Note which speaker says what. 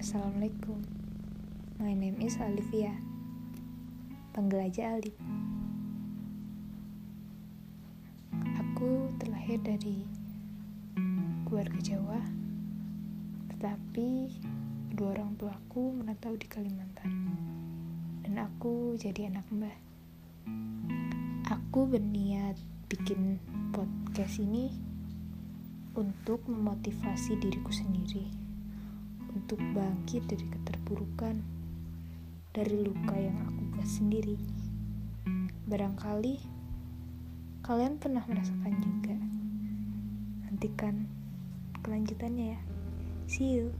Speaker 1: Assalamualaikum. My name is Olivia. Panggil aja Alif Aku terlahir dari keluarga Jawa Tetapi kedua orang tuaku menetap di Kalimantan. Dan aku jadi anak mbah. Aku berniat bikin podcast ini untuk memotivasi diriku sendiri untuk bangkit dari keterpurukan dari luka yang aku buat sendiri. Barangkali kalian pernah merasakan juga. Nantikan kelanjutannya ya. See you.